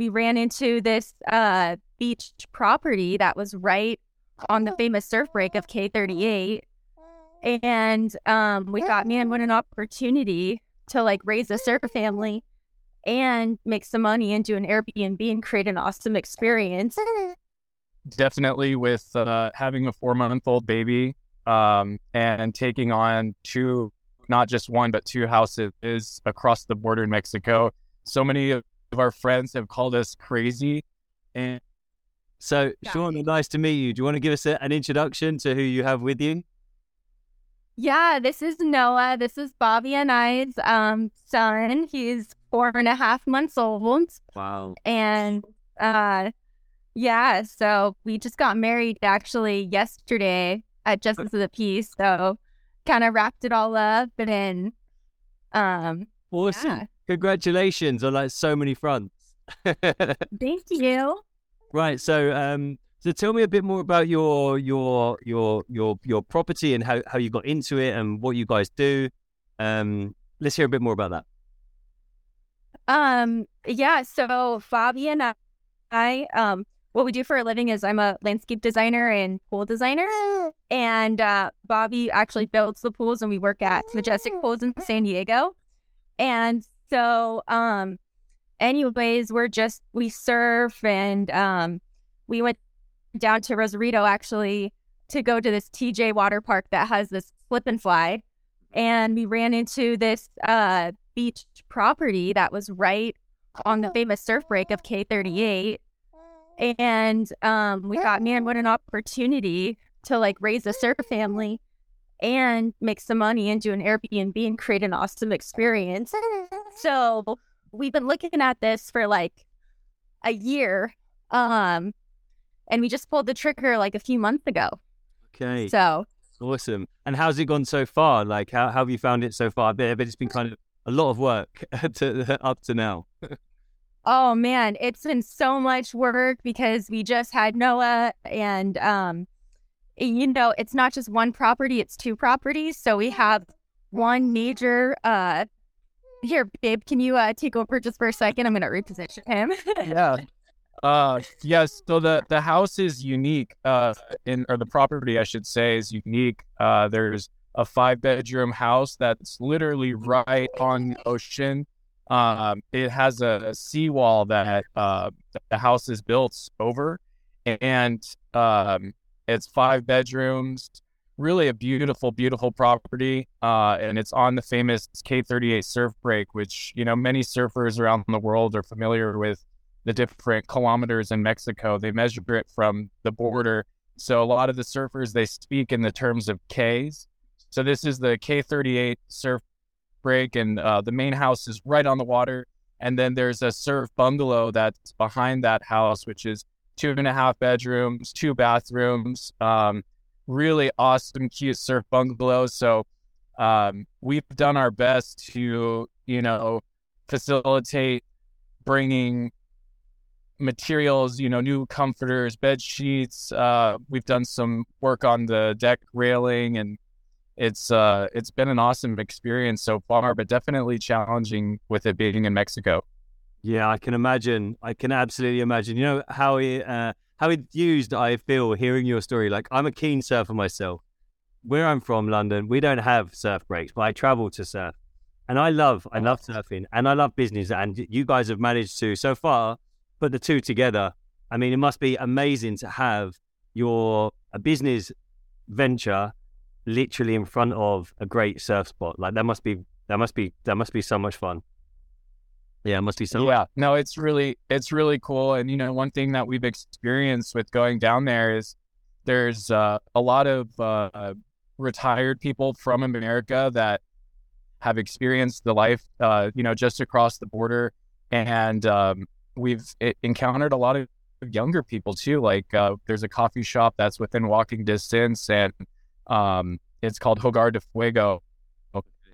we ran into this uh, beach property that was right on the famous surf break of K38. And um, we thought, man, what an opportunity to like raise a surf family and make some money and do an Airbnb and create an awesome experience. Definitely with uh, having a four month old baby um, and taking on two, not just one, but two houses across the border in Mexico. So many of our friends have called us crazy. And so, Sean, nice to meet you. Do you want to give us a, an introduction to who you have with you? Yeah, this is Noah. This is Bobby and I's um, son. He's four and a half months old. Wow. And uh, yeah, so we just got married actually yesterday at Justice of the Peace. So kind of wrapped it all up and then um awesome. Yeah. Congratulations on like so many fronts. Thank you. Right. So um so tell me a bit more about your your your your your property and how, how you got into it and what you guys do. Um let's hear a bit more about that. Um yeah, so Bobby and I um what we do for a living is I'm a landscape designer and pool designer. And uh, Bobby actually builds the pools, and we work at Majestic Pools in San Diego. And so, um, anyways, we're just we surf, and um, we went down to Rosarito actually to go to this TJ water park that has this slip and fly, and we ran into this uh, beach property that was right on the famous surf break of K38 and um, we thought, man, what an opportunity to like raise a surf family and make some money and do an Airbnb and create an awesome experience. So we've been looking at this for like a year. Um, and we just pulled the trigger like a few months ago. Okay. So awesome. And how's it gone so far? Like, how, how have you found it so far? I bet it's been kind of a lot of work to, up to now. Oh man, it's been so much work because we just had Noah and um you know, it's not just one property, it's two properties. So we have one major uh here, babe, can you uh take over just for a second? I'm gonna reposition him. yeah. Uh yes, so the the house is unique, uh in or the property I should say is unique. Uh there's a five bedroom house that's literally right on the ocean um, it has a, a seawall that uh, the house is built over, and um, it's five bedrooms. Really a beautiful, beautiful property, uh, and it's on the famous K38 surf break, which you know many surfers around the world are familiar with. The different kilometers in Mexico, they measure it from the border. So a lot of the surfers they speak in the terms of Ks. So this is the K38 surf break, and uh, the main house is right on the water. And then there's a surf bungalow that's behind that house, which is two and a half bedrooms, two bathrooms, um, really awesome, cute surf bungalows. So um, we've done our best to, you know, facilitate bringing materials, you know, new comforters, bed sheets. Uh, we've done some work on the deck railing and it's uh it's been an awesome experience so far, but definitely challenging with it being in Mexico. Yeah, I can imagine. I can absolutely imagine. You know how he uh, how enthused I feel hearing your story. Like I'm a keen surfer myself. Where I'm from, London, we don't have surf breaks, but I travel to surf, and I love I love surfing and I love business. And you guys have managed to so far put the two together. I mean, it must be amazing to have your a business venture literally in front of a great surf spot. Like that must be that must be that must be so much fun. Yeah, it must be so. Yeah, no, it's really it's really cool. And you know, one thing that we've experienced with going down there is there's uh, a lot of uh, retired people from America that have experienced the life, uh, you know, just across the border, and um, we've encountered a lot of younger people too. Like uh, there's a coffee shop that's within walking distance, and um, it's called Hogar de Fuego.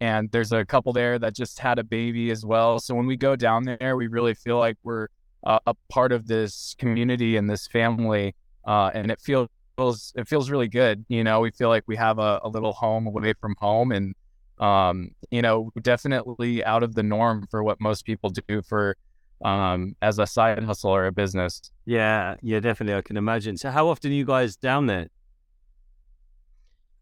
And there's a couple there that just had a baby as well. So when we go down there, we really feel like we're uh, a part of this community and this family. Uh, and it feels it feels really good. You know, we feel like we have a, a little home away from home, and um, you know, definitely out of the norm for what most people do for um, as a side hustle or a business. Yeah, yeah, definitely. I can imagine. So, how often are you guys down there?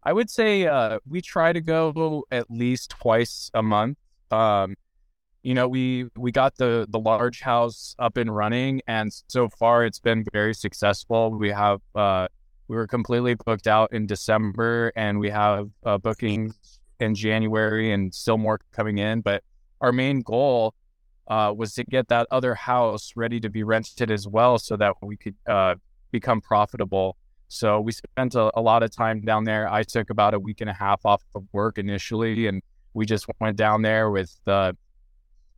I would say uh, we try to go at least twice a month. Um, you know, we we got the the large house up and running, and so far it's been very successful. We have uh, we were completely booked out in December, and we have uh, bookings in January, and still more coming in. But our main goal uh, was to get that other house ready to be rented as well, so that we could uh, become profitable. So we spent a, a, lot of time down there. I took about a week and a half off of work initially, and we just went down there with, uh,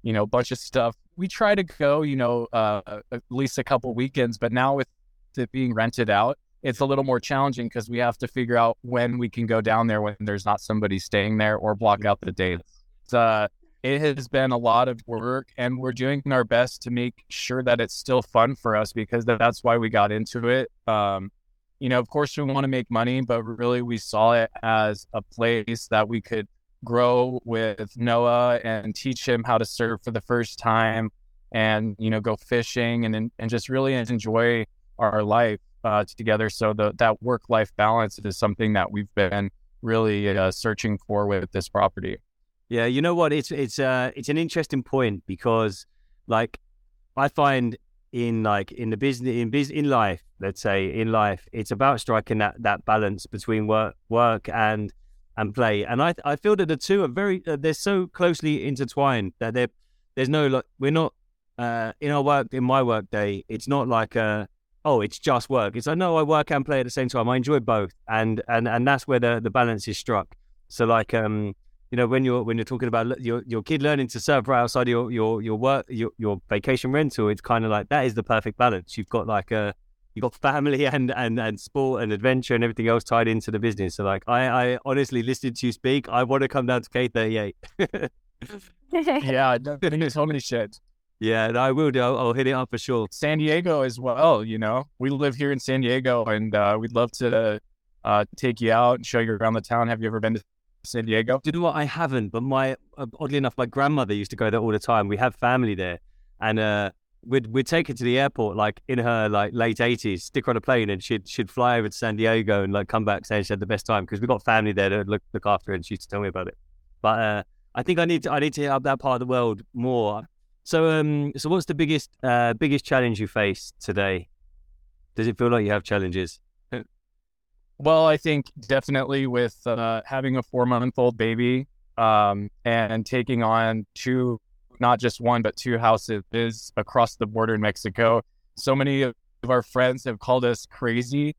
you know, a bunch of stuff. We try to go, you know, uh, at least a couple weekends, but now with it being rented out, it's a little more challenging because we have to figure out when we can go down there when there's not somebody staying there or block out the dates. Uh, it has been a lot of work and we're doing our best to make sure that it's still fun for us because that's why we got into it. Um, you know, of course, we want to make money, but really we saw it as a place that we could grow with Noah and teach him how to surf for the first time and, you know, go fishing and, and just really enjoy our life uh, together. So the, that work life balance is something that we've been really uh, searching for with this property. Yeah, you know what? It's it's uh it's an interesting point because like I find in like in the business in biz in life, let's say in life, it's about striking that that balance between work work and and play. And I I feel that the two are very uh, they're so closely intertwined that they there's no like we're not uh in our work in my work day. It's not like uh oh it's just work. It's like no I work and play at the same time. I enjoy both, and and and that's where the the balance is struck. So like um you know when you're when you're talking about your your kid learning to surf right outside your your your work your your vacation rental it's kind of like that is the perfect balance you've got like a you've got family and and and sport and adventure and everything else tied into the business. So like i i honestly listened to you speak i want to come down to k38 yeah there's so many shit yeah i will do. I'll, I'll, hit it up for sure. San diego as well you know? We live here in san diego and uh, we'd love to uh, take you out and show you around the town. Have you ever been to San Diego? Do you know what? I haven't, but my uh, oddly enough, my grandmother used to go there all the time. We have family there, and uh, we'd we'd take her to the airport like in her like late eighties, stick her on a plane, and she'd she'd fly over to San Diego and like come back saying she had the best time because we got family there to look look after her, and she used to tell me about it. But uh, I think I need to I need to help that part of the world more. So um, so what's the biggest uh biggest challenge you face today? Does it feel like you have challenges? Well, I think definitely with uh, having a four month old baby um, and taking on two, not just one, but two houses is across the border in Mexico. So many of our friends have called us crazy.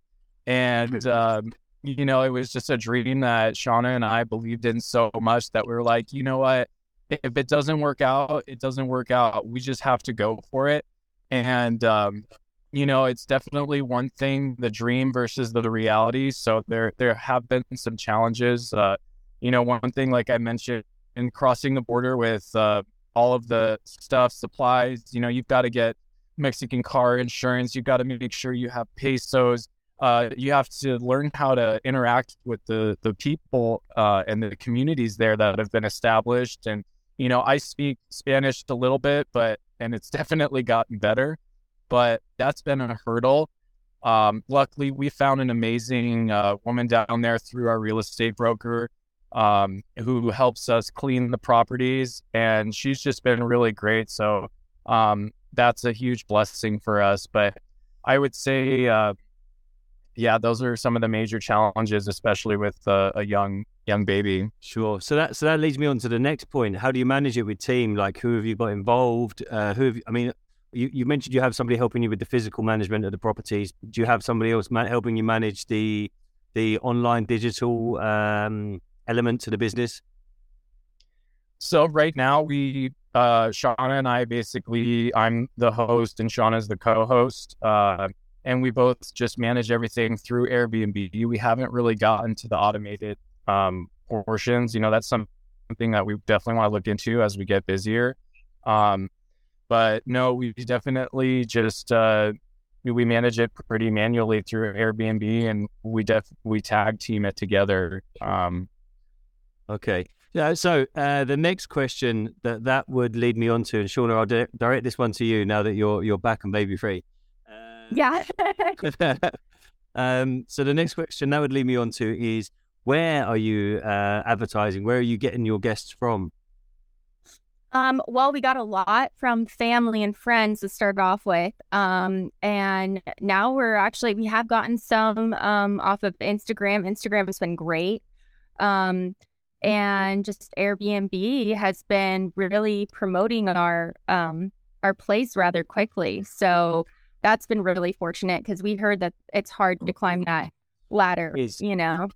And, um, you know, it was just a dream that Shawna and I believed in so much that we were like, you know what? If it doesn't work out, it doesn't work out. We just have to go for it. And, um, you know, it's definitely one thing the dream versus the, the reality. So there there have been some challenges. Uh, you know, one thing like I mentioned in crossing the border with uh, all of the stuff, supplies. You know, you've got to get Mexican car insurance. You've got to make sure you have pesos. Uh, you have to learn how to interact with the the people uh, and the communities there that have been established. And you know, I speak Spanish a little bit, but and it's definitely gotten better but that's been a hurdle. Um, luckily, we found an amazing uh, woman down there through our real estate broker um, who helps us clean the properties, and she's just been really great. So um, that's a huge blessing for us. But I would say, uh, yeah, those are some of the major challenges, especially with uh, a young young baby. Sure. So that so that leads me on to the next point. How do you manage it with team? Like, who have you got involved? Uh, who have you, I mean, you, you mentioned you have somebody helping you with the physical management of the properties. Do you have somebody else ma- helping you manage the the online digital um, element to the business? So right now we uh, Shawna and I basically I'm the host and Shawna's the co-host. Uh, and we both just manage everything through Airbnb. We haven't really gotten to the automated um, portions. You know, that's something that we definitely want to look into as we get busier. Um, but no, we definitely just uh, we manage it pretty manually through Airbnb, and we def we tag team it together. Um, okay, Yeah. So uh, the next question that that would lead me on to, and Shawna, I'll di- direct this one to you now that you're you're back and baby free. Uh, Yeah. um, so the next question that would lead me on to is where are you uh, advertising? Where are you getting your guests from? Um, well, we got a lot from family and friends to start off with. Um, and now we're actually we have gotten some um off of Instagram. Instagram has been great. Um, and just Airbnb has been really promoting our um our place rather quickly. So that's been really fortunate because we heard that it's hard to climb that ladder, Is- you know.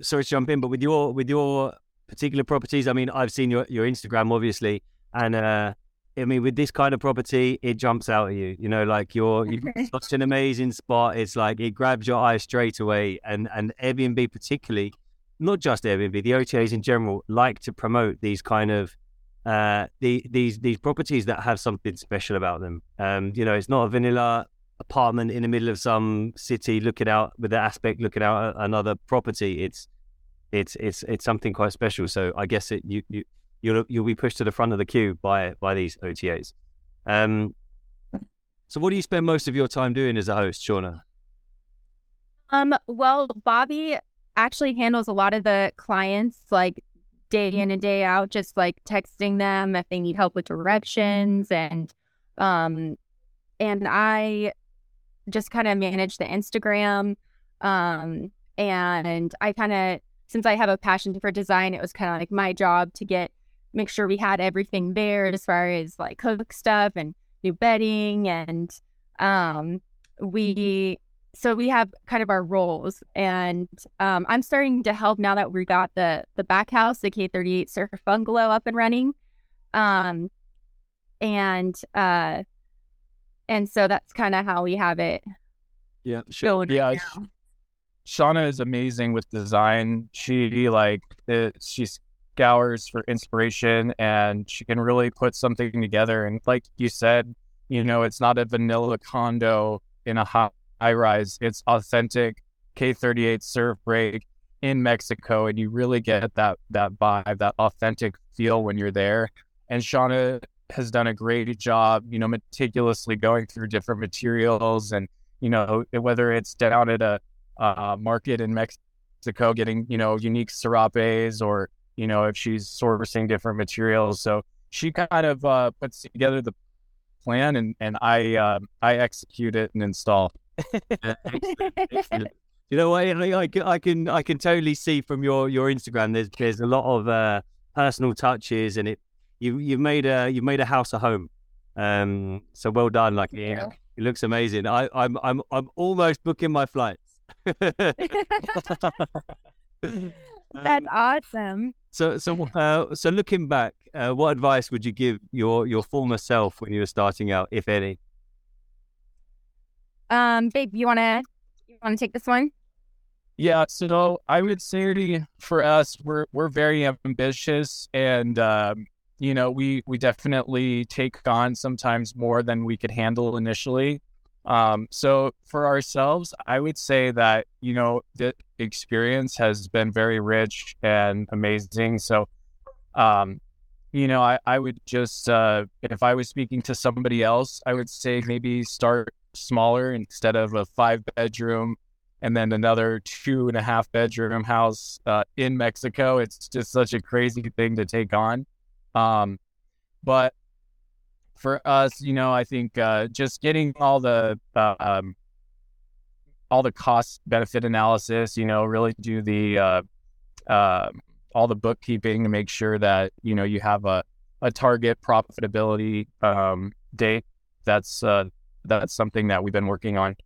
Sorry to jump in, but with your with your particular properties, I mean, I've seen your your Instagram obviously, and uh, I mean, with this kind of property, it jumps out at you. You know, like you're, you're such an amazing spot. It's like it grabs your eye straight away, and and Airbnb particularly, not just Airbnb, the OTAs in general like to promote these kind of uh the these these properties that have something special about them. Um, you know, it's not a vanilla apartment in the middle of some city looking out with the aspect looking out at another property. It's it's it's it's something quite special. So I guess it you you you'll you'll be pushed to the front of the queue by by these OTAs. Um, so what do you spend most of your time doing as a host, Shawna? Um, well, Bobby actually handles a lot of the clients like day in and day out, just like texting them if they need help with directions and um and I just kind of manage the Instagram. Um and I kind of since I have a passion for design, it was kind of like my job to get make sure we had everything there as far as like cook stuff and new bedding and um we so we have kind of our roles and um, i'm starting to help now that we got the the back house the k38 surf bungalow up and running um and uh and so that's kind of how we have it Yeah, going Yeah, right. Shawna is amazing with design. She like it, she scours for inspiration and she can really put something together. And like you said, you know, it's not a vanilla condo in a high, high rise. It's authentic K38 surf break in Mexico, and you really get that that vibe, that authentic feel when you're there. And Shawna has done a great job, you know, meticulously going through different materials and you know whether it's down at a uh, market in Mexico, getting you know unique serapes, or you know if she's sourcing different materials. So she kind of uh, puts together the plan, and and I uh, I execute it and install. You know what? I, I, can- I can I can totally see from your, your Instagram. There's there's a lot of uh, personal touches, and it you you've made a you've made a house a home. Um, so well done. Like yeah, it looks amazing. I I'm I'm I'm almost booking my flights. that's Um, awesome so so uh, so looking back, uh, what advice would you give your your former self when you were starting out, if any? Um babe you want to you want to take this one Yeah, so I would say for us, we're we're very ambitious, and um, you know, we we definitely take on sometimes more than we could handle initially. Um, so for ourselves, I would say that you know the experience has been very rich and amazing. So, um, you know, I I would just uh, if I was speaking to somebody else, I would say maybe start smaller instead of a five bedroom and then another two and a half bedroom house uh, in Mexico. It's just such a crazy thing to take on. Um, but for us, you know, I think uh, just getting all the uh, um, all the cost benefit analysis, you know, really do the uh, uh, all the bookkeeping to make sure that you know you have a a target profitability um, date. That's uh, that's something that we've been working on.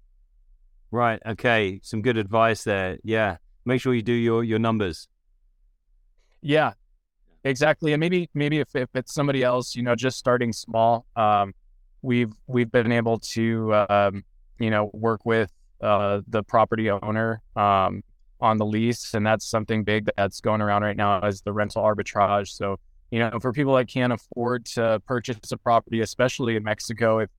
Right. Okay. Some good advice there. Yeah. Make sure you do your your numbers. Yeah, exactly. And maybe maybe if, if it's somebody else, you know, just starting small, um, we've we've been able to um, you know work with uh, the property owner um, on the lease, and that's something big that's going around right now is the rental arbitrage. So you know, for people that can't afford to purchase a property, especially in Mexico, if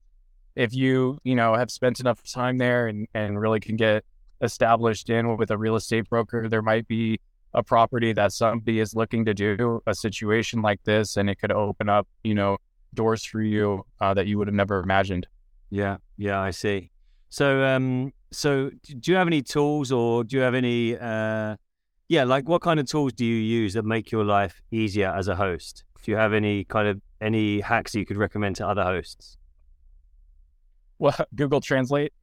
if you you know have spent enough time there and and really can get established in with a real estate broker, there might be a property that somebody is looking to do a situation like this, and it could open up, you know, doors for you uh, that you would have never imagined. Yeah, yeah, I see. So, um, so do you have any tools, or do you have any, uh, yeah, like what kind of tools do you use that make your life easier as a host? Do you have any kind of any hacks you could recommend to other hosts? Well, Google Translate.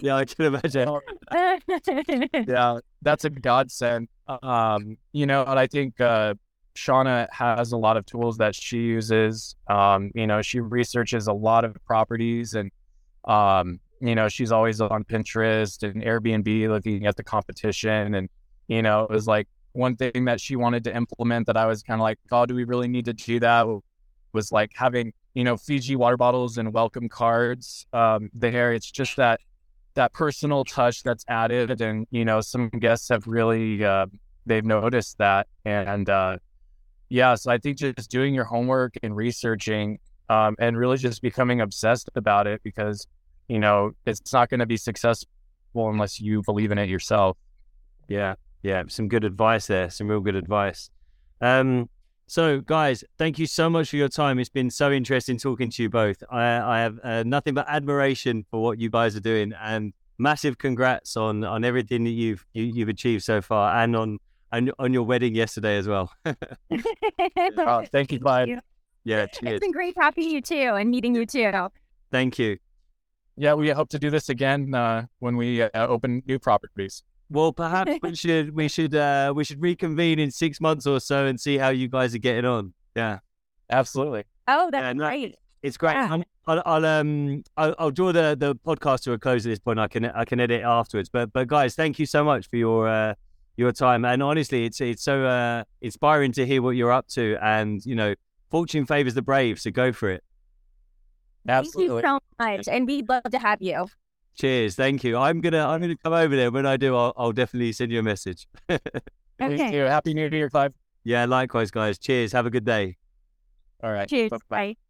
yeah, I can imagine. yeah, that's a godsend. Um, you know, and I think uh, Shawna has a lot of tools that she uses. Um, you know, she researches a lot of properties and, um, you know, she's always on Pinterest and Airbnb looking at the competition. And, you know, it was like one thing that she wanted to implement that I was kind of like, oh, do we really need to do that? Was like having, you know, Fiji water bottles and welcome cards um, there. It's just that that personal touch that's added. And, you know, some guests have really, uh, they've noticed that. And, uh, yeah, so I think just doing your homework and researching um, and really just becoming obsessed about it because, you know, it's not going to be successful unless you believe in it yourself. Yeah, yeah, some good advice there, some real good advice. Um, so, guys, thank you so much for your time. It's been so interesting talking to you both. I, I have uh, nothing but admiration for what you guys are doing, and massive congrats on on everything that you've you, have you have achieved so far, and on and on your wedding yesterday as well. oh, thank you, Clyde. Yeah, cheers. It's been great talking to you too and meeting you too. Thank you. Yeah, we hope to do this again uh, when we uh, open new properties. Well, perhaps we should we should uh, we should reconvene in six months or so and see how you guys are getting on. Yeah, absolutely. Oh, that's yeah, no, great. It's great. Yeah. I'll, I'll, um I'll, I'll, draw the, the podcast to a close at this point. I can I can edit afterwards. But but guys, thank you so much for your uh, your time. And honestly, it's it's so uh, inspiring to hear what you're up to. And you know, fortune favors the brave, so go for it. Absolutely. Thank you so much, and we'd love to have you. Cheers, thank you. I'm gonna I'm gonna come over there. When I do, I'll, I'll definitely send you a message. okay. Thank you. Happy New Year, Clive. Yeah, likewise, guys. Cheers. Have a good day. All right. Cheers. Bye.